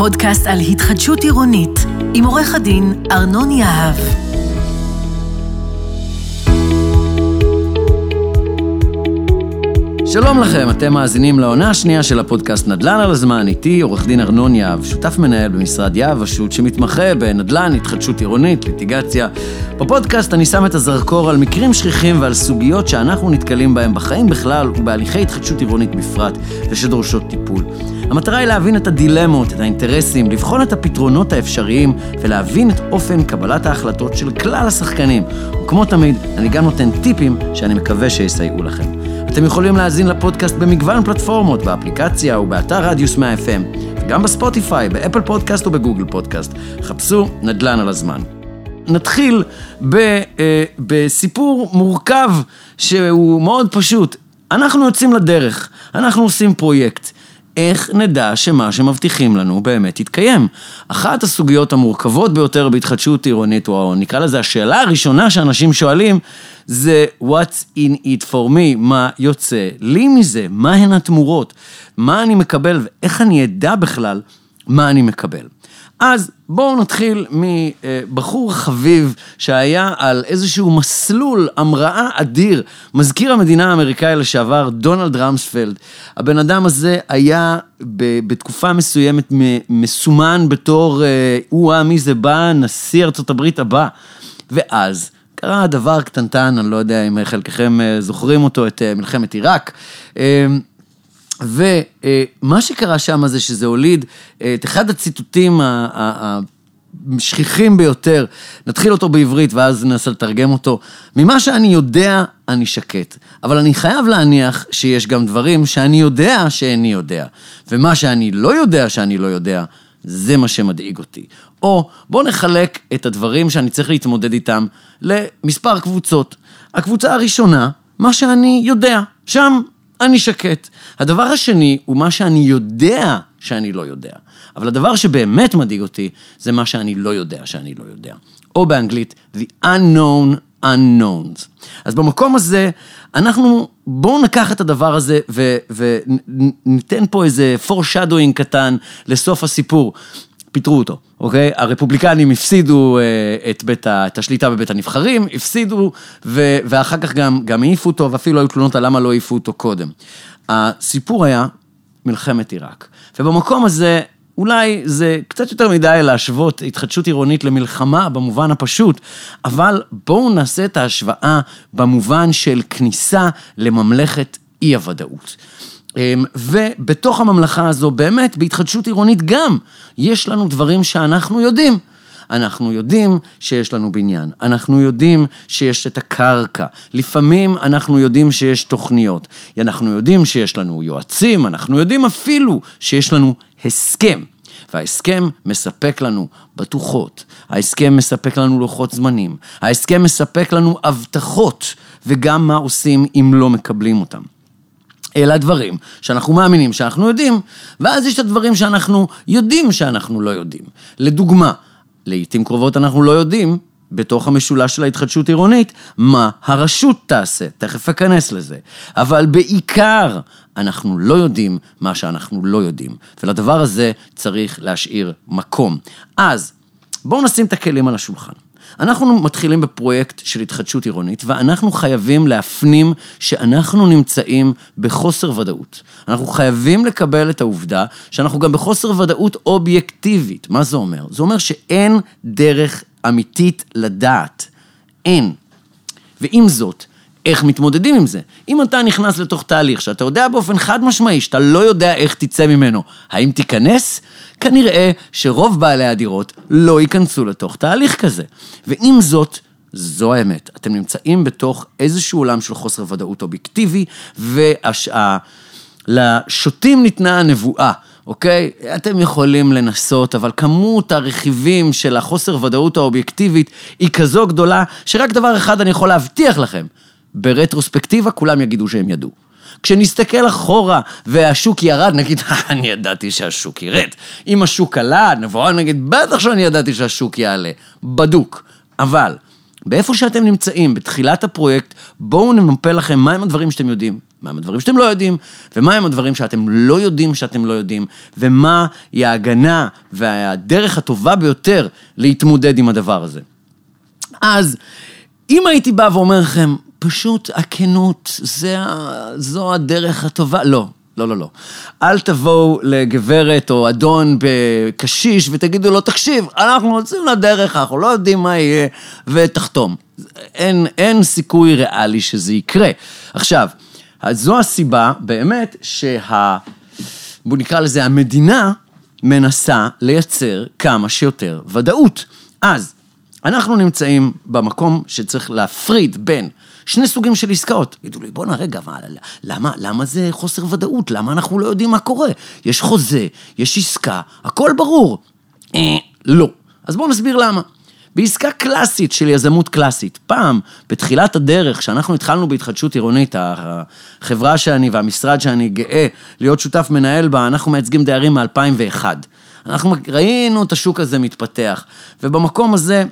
פודקאסט על התחדשות עירונית, עם עורך הדין ארנון יהב. שלום לכם, אתם מאזינים לעונה השנייה של הפודקאסט נדל"ן על הזמן, איתי עורך דין ארנון יהב, שותף מנהל במשרד יהב השו"ת, שמתמחה בנדל"ן, התחדשות עירונית, ליטיגציה. בפודקאסט אני שם את הזרקור על מקרים שכיחים ועל סוגיות שאנחנו נתקלים בהם בחיים בכלל ובהליכי התחדשות עירונית בפרט, ושדורשות טיפול. המטרה היא להבין את הדילמות, את האינטרסים, לבחון את הפתרונות האפשריים ולהבין את אופן קבלת ההחלטות של כלל השחקנים. וכמו תמיד, אני גם נותן טיפים שאני מקווה שיסייעו לכם. אתם יכולים להאזין לפודקאסט במגוון פלטפורמות, באפליקציה ובאתר רדיוס 100 FM, וגם בספוטיפיי, באפל פודקאסט ובגוגל פודקאסט. חפשו נדל"ן על הזמן. נתחיל ב, אה, בסיפור מורכב שהוא מאוד פשוט. אנחנו יוצאים לדרך, אנחנו עושים פרויקט. איך נדע שמה שמבטיחים לנו באמת יתקיים? אחת הסוגיות המורכבות ביותר בהתחדשות עירונית, או נקרא לזה השאלה הראשונה שאנשים שואלים, זה what's in it for me, מה יוצא לי מזה, מה הן התמורות, מה אני מקבל ואיך אני אדע בכלל מה אני מקבל. אז בואו נתחיל מבחור חביב שהיה על איזשהו מסלול המראה אדיר, מזכיר המדינה האמריקאי לשעבר, דונלד רמספלד. הבן אדם הזה היה בתקופה מסוימת מסומן בתור, אה, הוא מי זה בא, נשיא ארצות הברית הבא. ואז קרה דבר קטנטן, אני לא יודע אם חלקכם אה, זוכרים אותו, את אה, מלחמת עיראק. ומה שקרה שם זה שזה הוליד את אחד הציטוטים השכיחים ביותר, נתחיל אותו בעברית ואז ננסה לתרגם אותו. ממה שאני יודע, אני שקט. אבל אני חייב להניח שיש גם דברים שאני יודע שאיני יודע. ומה שאני לא יודע שאני לא יודע, זה מה שמדאיג אותי. או בואו נחלק את הדברים שאני צריך להתמודד איתם למספר קבוצות. הקבוצה הראשונה, מה שאני יודע. שם אני שקט. הדבר השני הוא מה שאני יודע שאני לא יודע. אבל הדבר שבאמת מדאיג אותי, זה מה שאני לא יודע שאני לא יודע. או באנגלית, The unknown unknowns. אז במקום הזה, אנחנו, בואו ניקח את הדבר הזה וניתן פה איזה foreshadowing קטן לסוף הסיפור. פיטרו אותו, אוקיי? הרפובליקנים הפסידו אה, את, בית ה, את השליטה בבית הנבחרים, הפסידו, ו, ואחר כך גם, גם העיפו אותו, ואפילו היו תלונות על למה לא העיפו אותו קודם. הסיפור היה מלחמת עיראק. ובמקום הזה, אולי זה קצת יותר מדי להשוות התחדשות עירונית למלחמה במובן הפשוט, אבל בואו נעשה את ההשוואה במובן של כניסה לממלכת אי-הוודאות. אמ, ובתוך הממלכה הזו, באמת, בהתחדשות עירונית גם, יש לנו דברים שאנחנו יודעים. אנחנו יודעים שיש לנו בניין, אנחנו יודעים שיש את הקרקע, לפעמים אנחנו יודעים שיש תוכניות, אנחנו יודעים שיש לנו יועצים, אנחנו יודעים אפילו שיש לנו הסכם. וההסכם מספק לנו בטוחות, ההסכם מספק לנו לוחות זמנים, ההסכם מספק לנו הבטחות, וגם מה עושים אם לא מקבלים אותם. אלה הדברים שאנחנו מאמינים שאנחנו יודעים, ואז יש את הדברים שאנחנו יודעים שאנחנו לא יודעים. לדוגמה, לעיתים קרובות אנחנו לא יודעים, בתוך המשולש של ההתחדשות עירונית, מה הרשות תעשה, תכף אכנס לזה. אבל בעיקר, אנחנו לא יודעים מה שאנחנו לא יודעים, ולדבר הזה צריך להשאיר מקום. אז, בואו נשים את הכלים על השולחן. אנחנו מתחילים בפרויקט של התחדשות עירונית, ואנחנו חייבים להפנים שאנחנו נמצאים בחוסר ודאות. אנחנו חייבים לקבל את העובדה שאנחנו גם בחוסר ודאות אובייקטיבית. מה זה אומר? זה אומר שאין דרך אמיתית לדעת. אין. ועם זאת, איך מתמודדים עם זה? אם אתה נכנס לתוך תהליך שאתה יודע באופן חד משמעי שאתה לא יודע איך תצא ממנו, האם תיכנס? כנראה שרוב בעלי הדירות לא ייכנסו לתוך תהליך כזה. ועם זאת, זו האמת. אתם נמצאים בתוך איזשהו עולם של חוסר ודאות אובייקטיבי, ולשוטים ניתנה הנבואה. אוקיי? אתם יכולים לנסות, אבל כמות הרכיבים של החוסר ודאות האובייקטיבית היא כזו גדולה, שרק דבר אחד אני יכול להבטיח לכם, ברטרוספקטיבה כולם יגידו שהם ידעו. כשנסתכל אחורה והשוק ירד, נגיד, אני ידעתי שהשוק ירד. אם השוק עלה, נבוא נגיד, בטח שאני ידעתי שהשוק יעלה. בדוק. אבל, באיפה שאתם נמצאים, בתחילת הפרויקט, בואו נמפה לכם מהם הדברים שאתם יודעים, מהם הדברים שאתם לא יודעים, ומהם הדברים שאתם לא יודעים שאתם לא יודעים, ומה היא ההגנה והדרך הטובה ביותר להתמודד עם הדבר הזה. אז, אם הייתי בא ואומר לכם, פשוט הכנות, זה, זו הדרך הטובה, לא, לא, לא, לא. אל תבואו לגברת או אדון בקשיש ותגידו לו, תקשיב, אנחנו יוצאים לדרך, אנחנו לא יודעים מה יהיה, ותחתום. אין, אין סיכוי ריאלי שזה יקרה. עכשיו, זו הסיבה באמת שה... בואו נקרא לזה, המדינה מנסה לייצר כמה שיותר ודאות. אז, אנחנו נמצאים במקום שצריך להפריד בין שני סוגים של עסקאות. יגידו לי, בואנה רגע, מה, למה, למה זה חוסר ודאות? למה אנחנו לא יודעים מה קורה? יש חוזה, יש עסקה, הכל ברור. אה, לא. אז בואו נסביר למה. בעסקה קלאסית של יזמות קלאסית, פעם, בתחילת הדרך, כשאנחנו התחלנו בהתחדשות עירונית, החברה שאני והמשרד שאני גאה להיות שותף מנהל בה, אנחנו מייצגים דיירים מ-2001. אנחנו ראינו את השוק הזה מתפתח, ובמקום הזה,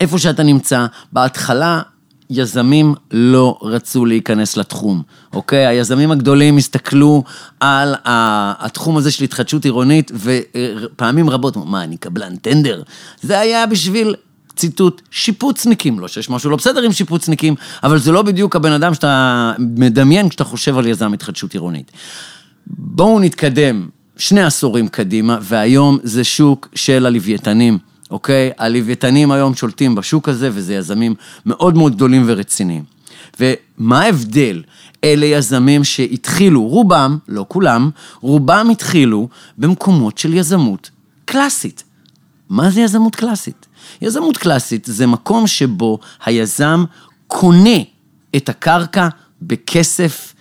איפה שאתה נמצא, בהתחלה יזמים לא רצו להיכנס לתחום, אוקיי? היזמים הגדולים הסתכלו על התחום הזה של התחדשות עירונית, ופעמים רבות, מה, אני קבלן טנדר? זה היה בשביל ציטוט, שיפוצניקים, לא שיש משהו לא בסדר עם שיפוצניקים, אבל זה לא בדיוק הבן אדם שאתה מדמיין כשאתה חושב על יזם התחדשות עירונית. בואו נתקדם שני עשורים קדימה, והיום זה שוק של הלוויתנים. אוקיי? הלוויתנים היום שולטים בשוק הזה, וזה יזמים מאוד מאוד גדולים ורציניים. ומה ההבדל? אלה יזמים שהתחילו, רובם, לא כולם, רובם התחילו במקומות של יזמות קלאסית. מה זה יזמות קלאסית? יזמות קלאסית זה מקום שבו היזם קונה את הקרקע בכסף,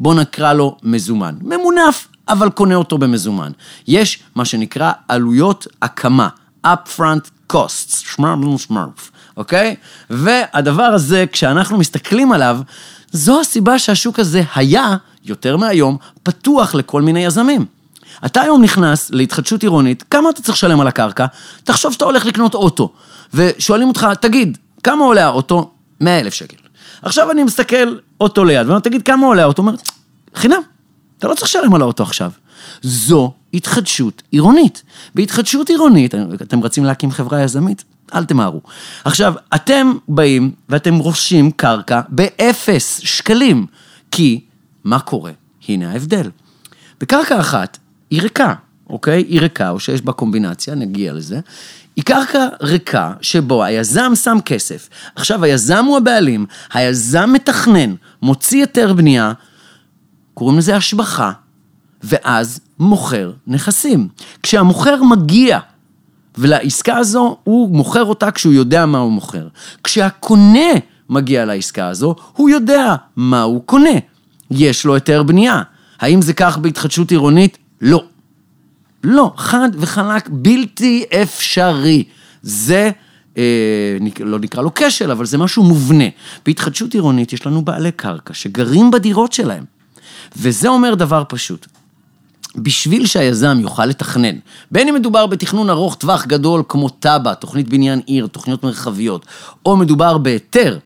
בוא נקרא לו מזומן. ממונף, אבל קונה אותו במזומן. יש מה שנקרא עלויות הקמה. Upfront costs, שמרמל שמרף, אוקיי? והדבר הזה, כשאנחנו מסתכלים עליו, זו הסיבה שהשוק הזה היה, יותר מהיום, פתוח לכל מיני יזמים. אתה היום נכנס להתחדשות עירונית, כמה אתה צריך לשלם על הקרקע? תחשוב שאתה הולך לקנות אוטו, ושואלים אותך, תגיד, כמה עולה האוטו? 100 אלף שקל. עכשיו אני מסתכל אוטו ליד, ואומר, תגיד, כמה עולה האוטו? אומר, חינם, אתה לא צריך לשלם על האוטו עכשיו. זו התחדשות עירונית. בהתחדשות עירונית, אתם רצים להקים חברה יזמית? אל תמהרו. עכשיו, אתם באים ואתם רוכשים קרקע באפס שקלים, כי מה קורה? הנה ההבדל. בקרקע אחת היא ריקה, אוקיי? היא ריקה, או שיש בה קומבינציה, נגיע לזה. היא קרקע ריקה, שבו היזם שם כסף. עכשיו, היזם הוא הבעלים, היזם מתכנן, מוציא היתר בנייה, קוראים לזה השבחה, ואז מוכר נכסים. כשהמוכר מגיע, ולעסקה הזו, הוא מוכר אותה כשהוא יודע מה הוא מוכר. כשהקונה מגיע לעסקה הזו, הוא יודע מה הוא קונה. יש לו היתר בנייה. האם זה כך בהתחדשות עירונית? לא. לא, חד וחלק, בלתי אפשרי. זה, אה, לא נקרא לו כשל, אבל זה משהו מובנה. בהתחדשות עירונית יש לנו בעלי קרקע שגרים בדירות שלהם. וזה אומר דבר פשוט, בשביל שהיזם יוכל לתכנן, בין אם מדובר בתכנון ארוך טווח גדול כמו תב"ע, תוכנית בניין עיר, תוכניות מרחביות, או מדובר בהיתר,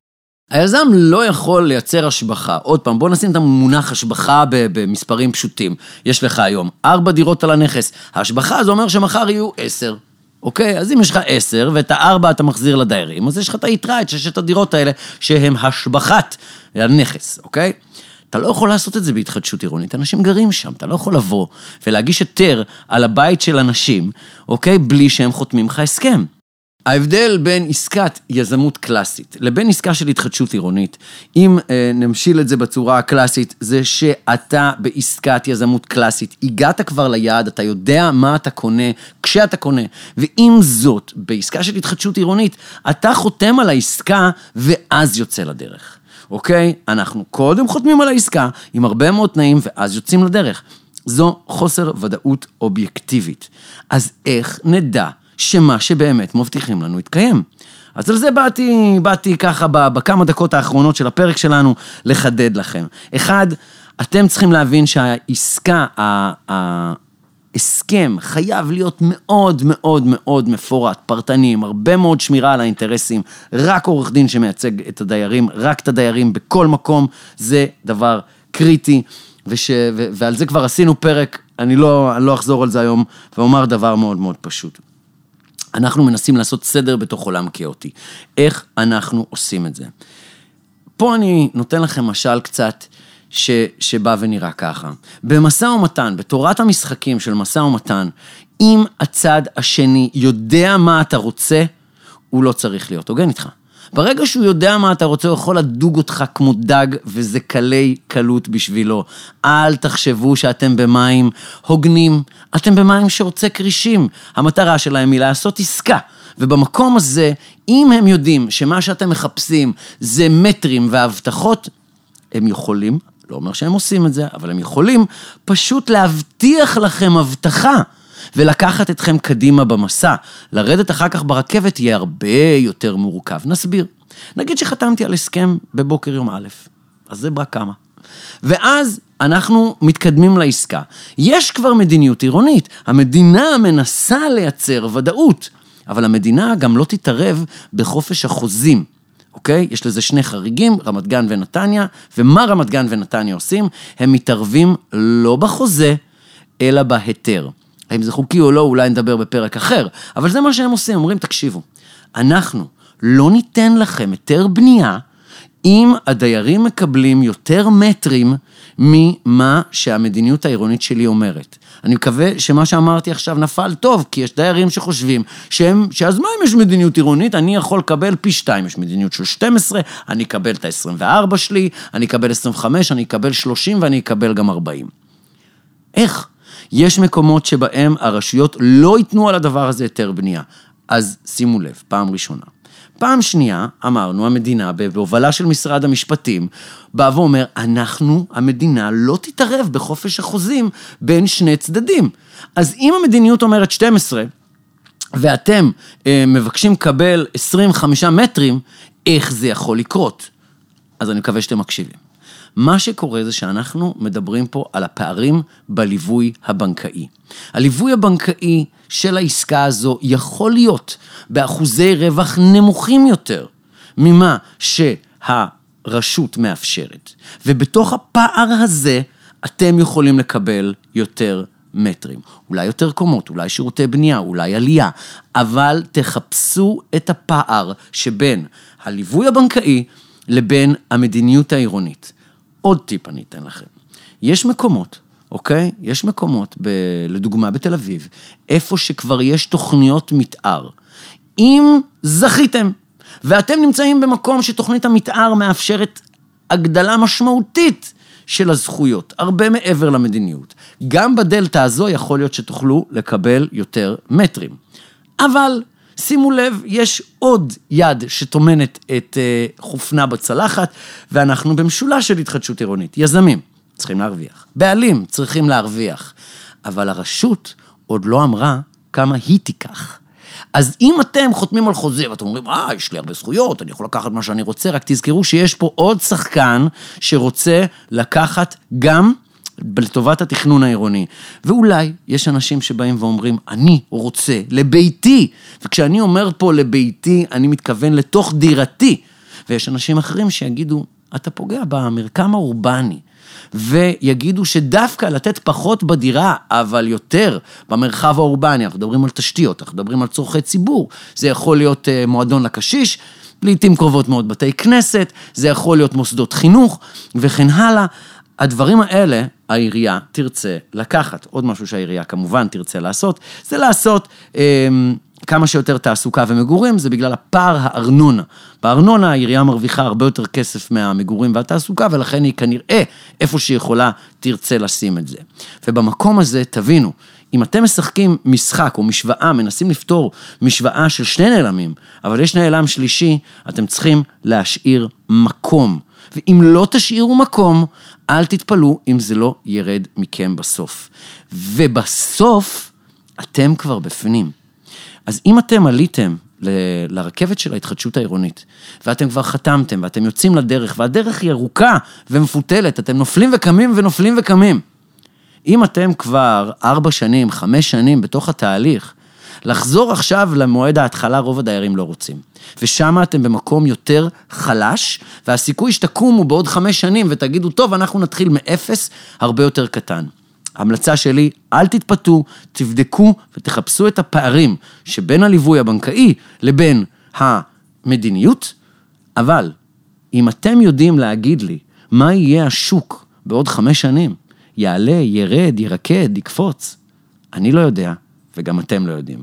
היזם לא יכול לייצר השבחה. עוד פעם, בוא נשים את המונח השבחה במספרים פשוטים. יש לך היום ארבע דירות על הנכס, ההשבחה זה אומר שמחר יהיו עשר. אוקיי? אז אם יש לך עשר ואת הארבע אתה מחזיר לדיירים, אז יש לך את היתרה, את ששת הדירות האלה, שהם השבחת הנכס, אוקיי? אתה לא יכול לעשות את זה בהתחדשות עירונית, אנשים גרים שם, אתה לא יכול לבוא ולהגיש היתר על הבית של אנשים, אוקיי? בלי שהם חותמים לך הסכם. ההבדל בין עסקת יזמות קלאסית לבין עסקה של התחדשות עירונית, אם אה, נמשיל את זה בצורה הקלאסית, זה שאתה בעסקת יזמות קלאסית, הגעת כבר ליעד, אתה יודע מה אתה קונה כשאתה קונה, ועם זאת, בעסקה של התחדשות עירונית, אתה חותם על העסקה ואז יוצא לדרך. אוקיי? אנחנו קודם חותמים על העסקה עם הרבה מאוד תנאים ואז יוצאים לדרך. זו חוסר ודאות אובייקטיבית. אז איך נדע שמה שבאמת מבטיחים לנו יתקיים? אז על זה באתי, באתי ככה בכמה דקות האחרונות של הפרק שלנו לחדד לכם. אחד, אתם צריכים להבין שהעסקה, ההסכם חייב להיות מאוד מאוד מאוד מפורט, פרטני, עם הרבה מאוד שמירה על האינטרסים, רק עורך דין שמייצג את הדיירים, רק את הדיירים בכל מקום, זה דבר קריטי, וש, ו, ועל זה כבר עשינו פרק, אני לא, אני לא אחזור על זה היום, ואומר דבר מאוד מאוד פשוט. אנחנו מנסים לעשות סדר בתוך עולם כאוטי. איך אנחנו עושים את זה? פה אני נותן לכם משל קצת ש, שבא ונראה ככה. במשא ומתן, בתורת המשחקים של משא ומתן, אם הצד השני יודע מה אתה רוצה, הוא לא צריך להיות הוגן איתך. ברגע שהוא יודע מה אתה רוצה, הוא יכול לדוג אותך כמו דג, וזה קלי קלות בשבילו. אל תחשבו שאתם במים הוגנים, אתם במים שרוצה כרישים. המטרה שלהם היא לעשות עסקה. ובמקום הזה, אם הם יודעים שמה שאתם מחפשים זה מטרים והבטחות, הם יכולים, לא אומר שהם עושים את זה, אבל הם יכולים פשוט להבטיח לכם הבטחה. ולקחת אתכם קדימה במסע. לרדת אחר כך ברכבת יהיה הרבה יותר מורכב. נסביר. נגיד שחתמתי על הסכם בבוקר יום א', אז זה רק כמה. ואז אנחנו מתקדמים לעסקה. יש כבר מדיניות עירונית, המדינה מנסה לייצר ודאות, אבל המדינה גם לא תתערב בחופש החוזים. אוקיי? יש לזה שני חריגים, רמת גן ונתניה, ומה רמת גן ונתניה עושים? הם מתערבים לא בחוזה, אלא בהיתר. האם זה חוקי או לא, אולי נדבר בפרק אחר, אבל זה מה שהם עושים, אומרים, תקשיבו, אנחנו לא ניתן לכם היתר בנייה אם הדיירים מקבלים יותר מטרים ממה שהמדיניות העירונית שלי אומרת. אני מקווה שמה שאמרתי עכשיו נפל טוב, כי יש דיירים שחושבים שהם, שאז מה אם יש מדיניות עירונית, אני יכול לקבל פי שתיים, יש מדיניות של 12, אני אקבל את ה-24 שלי, אני אקבל 25, אני אקבל 30 ואני אקבל גם 40. איך? יש מקומות שבהם הרשויות לא ייתנו על הדבר הזה היתר בנייה. אז שימו לב, פעם ראשונה. פעם שנייה, אמרנו, המדינה, בהובלה של משרד המשפטים, בא ואומר, אנחנו, המדינה, לא תתערב בחופש החוזים בין שני צדדים. אז אם המדיניות אומרת 12, ואתם אה, מבקשים לקבל 25 מטרים, איך זה יכול לקרות? אז אני מקווה שאתם מקשיבים. מה שקורה זה שאנחנו מדברים פה על הפערים בליווי הבנקאי. הליווי הבנקאי של העסקה הזו יכול להיות באחוזי רווח נמוכים יותר ממה שהרשות מאפשרת. ובתוך הפער הזה אתם יכולים לקבל יותר מטרים. אולי יותר קומות, אולי שירותי בנייה, אולי עלייה, אבל תחפשו את הפער שבין הליווי הבנקאי לבין המדיניות העירונית. עוד טיפ אני אתן לכם. יש מקומות, אוקיי? יש מקומות, ב, לדוגמה בתל אביב, איפה שכבר יש תוכניות מתאר. אם זכיתם, ואתם נמצאים במקום שתוכנית המתאר מאפשרת הגדלה משמעותית של הזכויות, הרבה מעבר למדיניות. גם בדלתא הזו יכול להיות שתוכלו לקבל יותר מטרים. אבל שימו לב, יש עוד יד שטומנת את uh, חופנה בצלחת, ואנחנו במשולש של התחדשות עירונית. יזמים צריכים להרוויח, בעלים צריכים להרוויח, אבל הרשות עוד לא אמרה כמה היא תיקח. אז אם אתם חותמים על חוזה ואתם אומרים, אה, יש לי הרבה זכויות, אני יכול לקחת מה שאני רוצה, רק תזכרו שיש פה עוד שחקן שרוצה לקחת גם לטובת התכנון העירוני. ואולי יש אנשים שבאים ואומרים, אני רוצה לביתי. וכשאני אומר פה לביתי, אני מתכוון לתוך דירתי. ויש אנשים אחרים שיגידו, אתה פוגע במרקם האורבני. ויגידו שדווקא לתת פחות בדירה, אבל יותר במרחב האורבני, אנחנו מדברים על תשתיות, אנחנו מדברים על צורכי ציבור, זה יכול להיות אה, מועדון לקשיש, לעיתים קרובות מאוד בתי כנסת, זה יכול להיות מוסדות חינוך וכן הלאה. הדברים האלה, העירייה תרצה לקחת. עוד משהו שהעירייה כמובן תרצה לעשות, זה לעשות אה, כמה שיותר תעסוקה ומגורים, זה בגלל הפער הארנונה. בארנונה העירייה מרוויחה הרבה יותר כסף מהמגורים והתעסוקה, ולכן היא כנראה, איפה שהיא יכולה, תרצה לשים את זה. ובמקום הזה, תבינו, אם אתם משחקים משחק או משוואה, מנסים לפתור משוואה של שני נעלמים, אבל יש נעלם שלישי, אתם צריכים להשאיר מקום. ואם לא תשאירו מקום, אל תתפלאו אם זה לא ירד מכם בסוף. ובסוף, אתם כבר בפנים. אז אם אתם עליתם ל- לרכבת של ההתחדשות העירונית, ואתם כבר חתמתם, ואתם יוצאים לדרך, והדרך היא ארוכה ומפותלת, אתם נופלים וקמים ונופלים וקמים. אם אתם כבר ארבע שנים, חמש שנים בתוך התהליך, לחזור עכשיו למועד ההתחלה, רוב הדיירים לא רוצים. ושם אתם במקום יותר חלש, והסיכוי שתקומו בעוד חמש שנים ותגידו, טוב, אנחנו נתחיל מאפס, הרבה יותר קטן. ההמלצה שלי, אל תתפתו, תבדקו ותחפשו את הפערים שבין הליווי הבנקאי לבין המדיניות, אבל אם אתם יודעים להגיד לי מה יהיה השוק בעוד חמש שנים, יעלה, ירד, ירקד, יקפוץ, אני לא יודע, וגם אתם לא יודעים.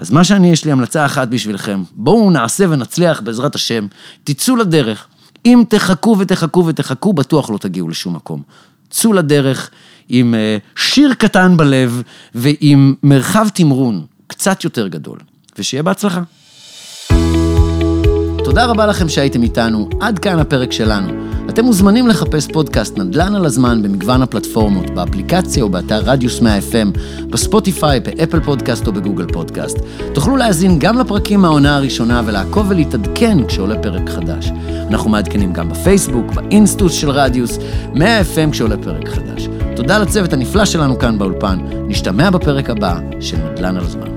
אז מה שאני, יש לי המלצה אחת בשבילכם, בואו נעשה ונצליח בעזרת השם, תצאו לדרך. אם תחכו ותחכו ותחכו, בטוח לא תגיעו לשום מקום. צאו לדרך עם אה, שיר קטן בלב ועם מרחב תמרון קצת יותר גדול, ושיהיה בהצלחה. תודה רבה לכם שהייתם איתנו, עד כאן הפרק שלנו. אתם מוזמנים לחפש פודקאסט נדל"ן על הזמן במגוון הפלטפורמות, באפליקציה או באתר רדיוס 100 FM, בספוטיפיי, באפל פודקאסט או בגוגל פודקאסט. תוכלו להאזין גם לפרקים מהעונה הראשונה ולעקוב ולהתעדכן כשעולה פרק חדש. אנחנו מעדכנים גם בפייסבוק, באינסטוש של רדיוס, 100 FM כשעולה פרק חדש. תודה לצוות הנפלא שלנו כאן באולפן, נשתמע בפרק הבא של נדל"ן על הזמן.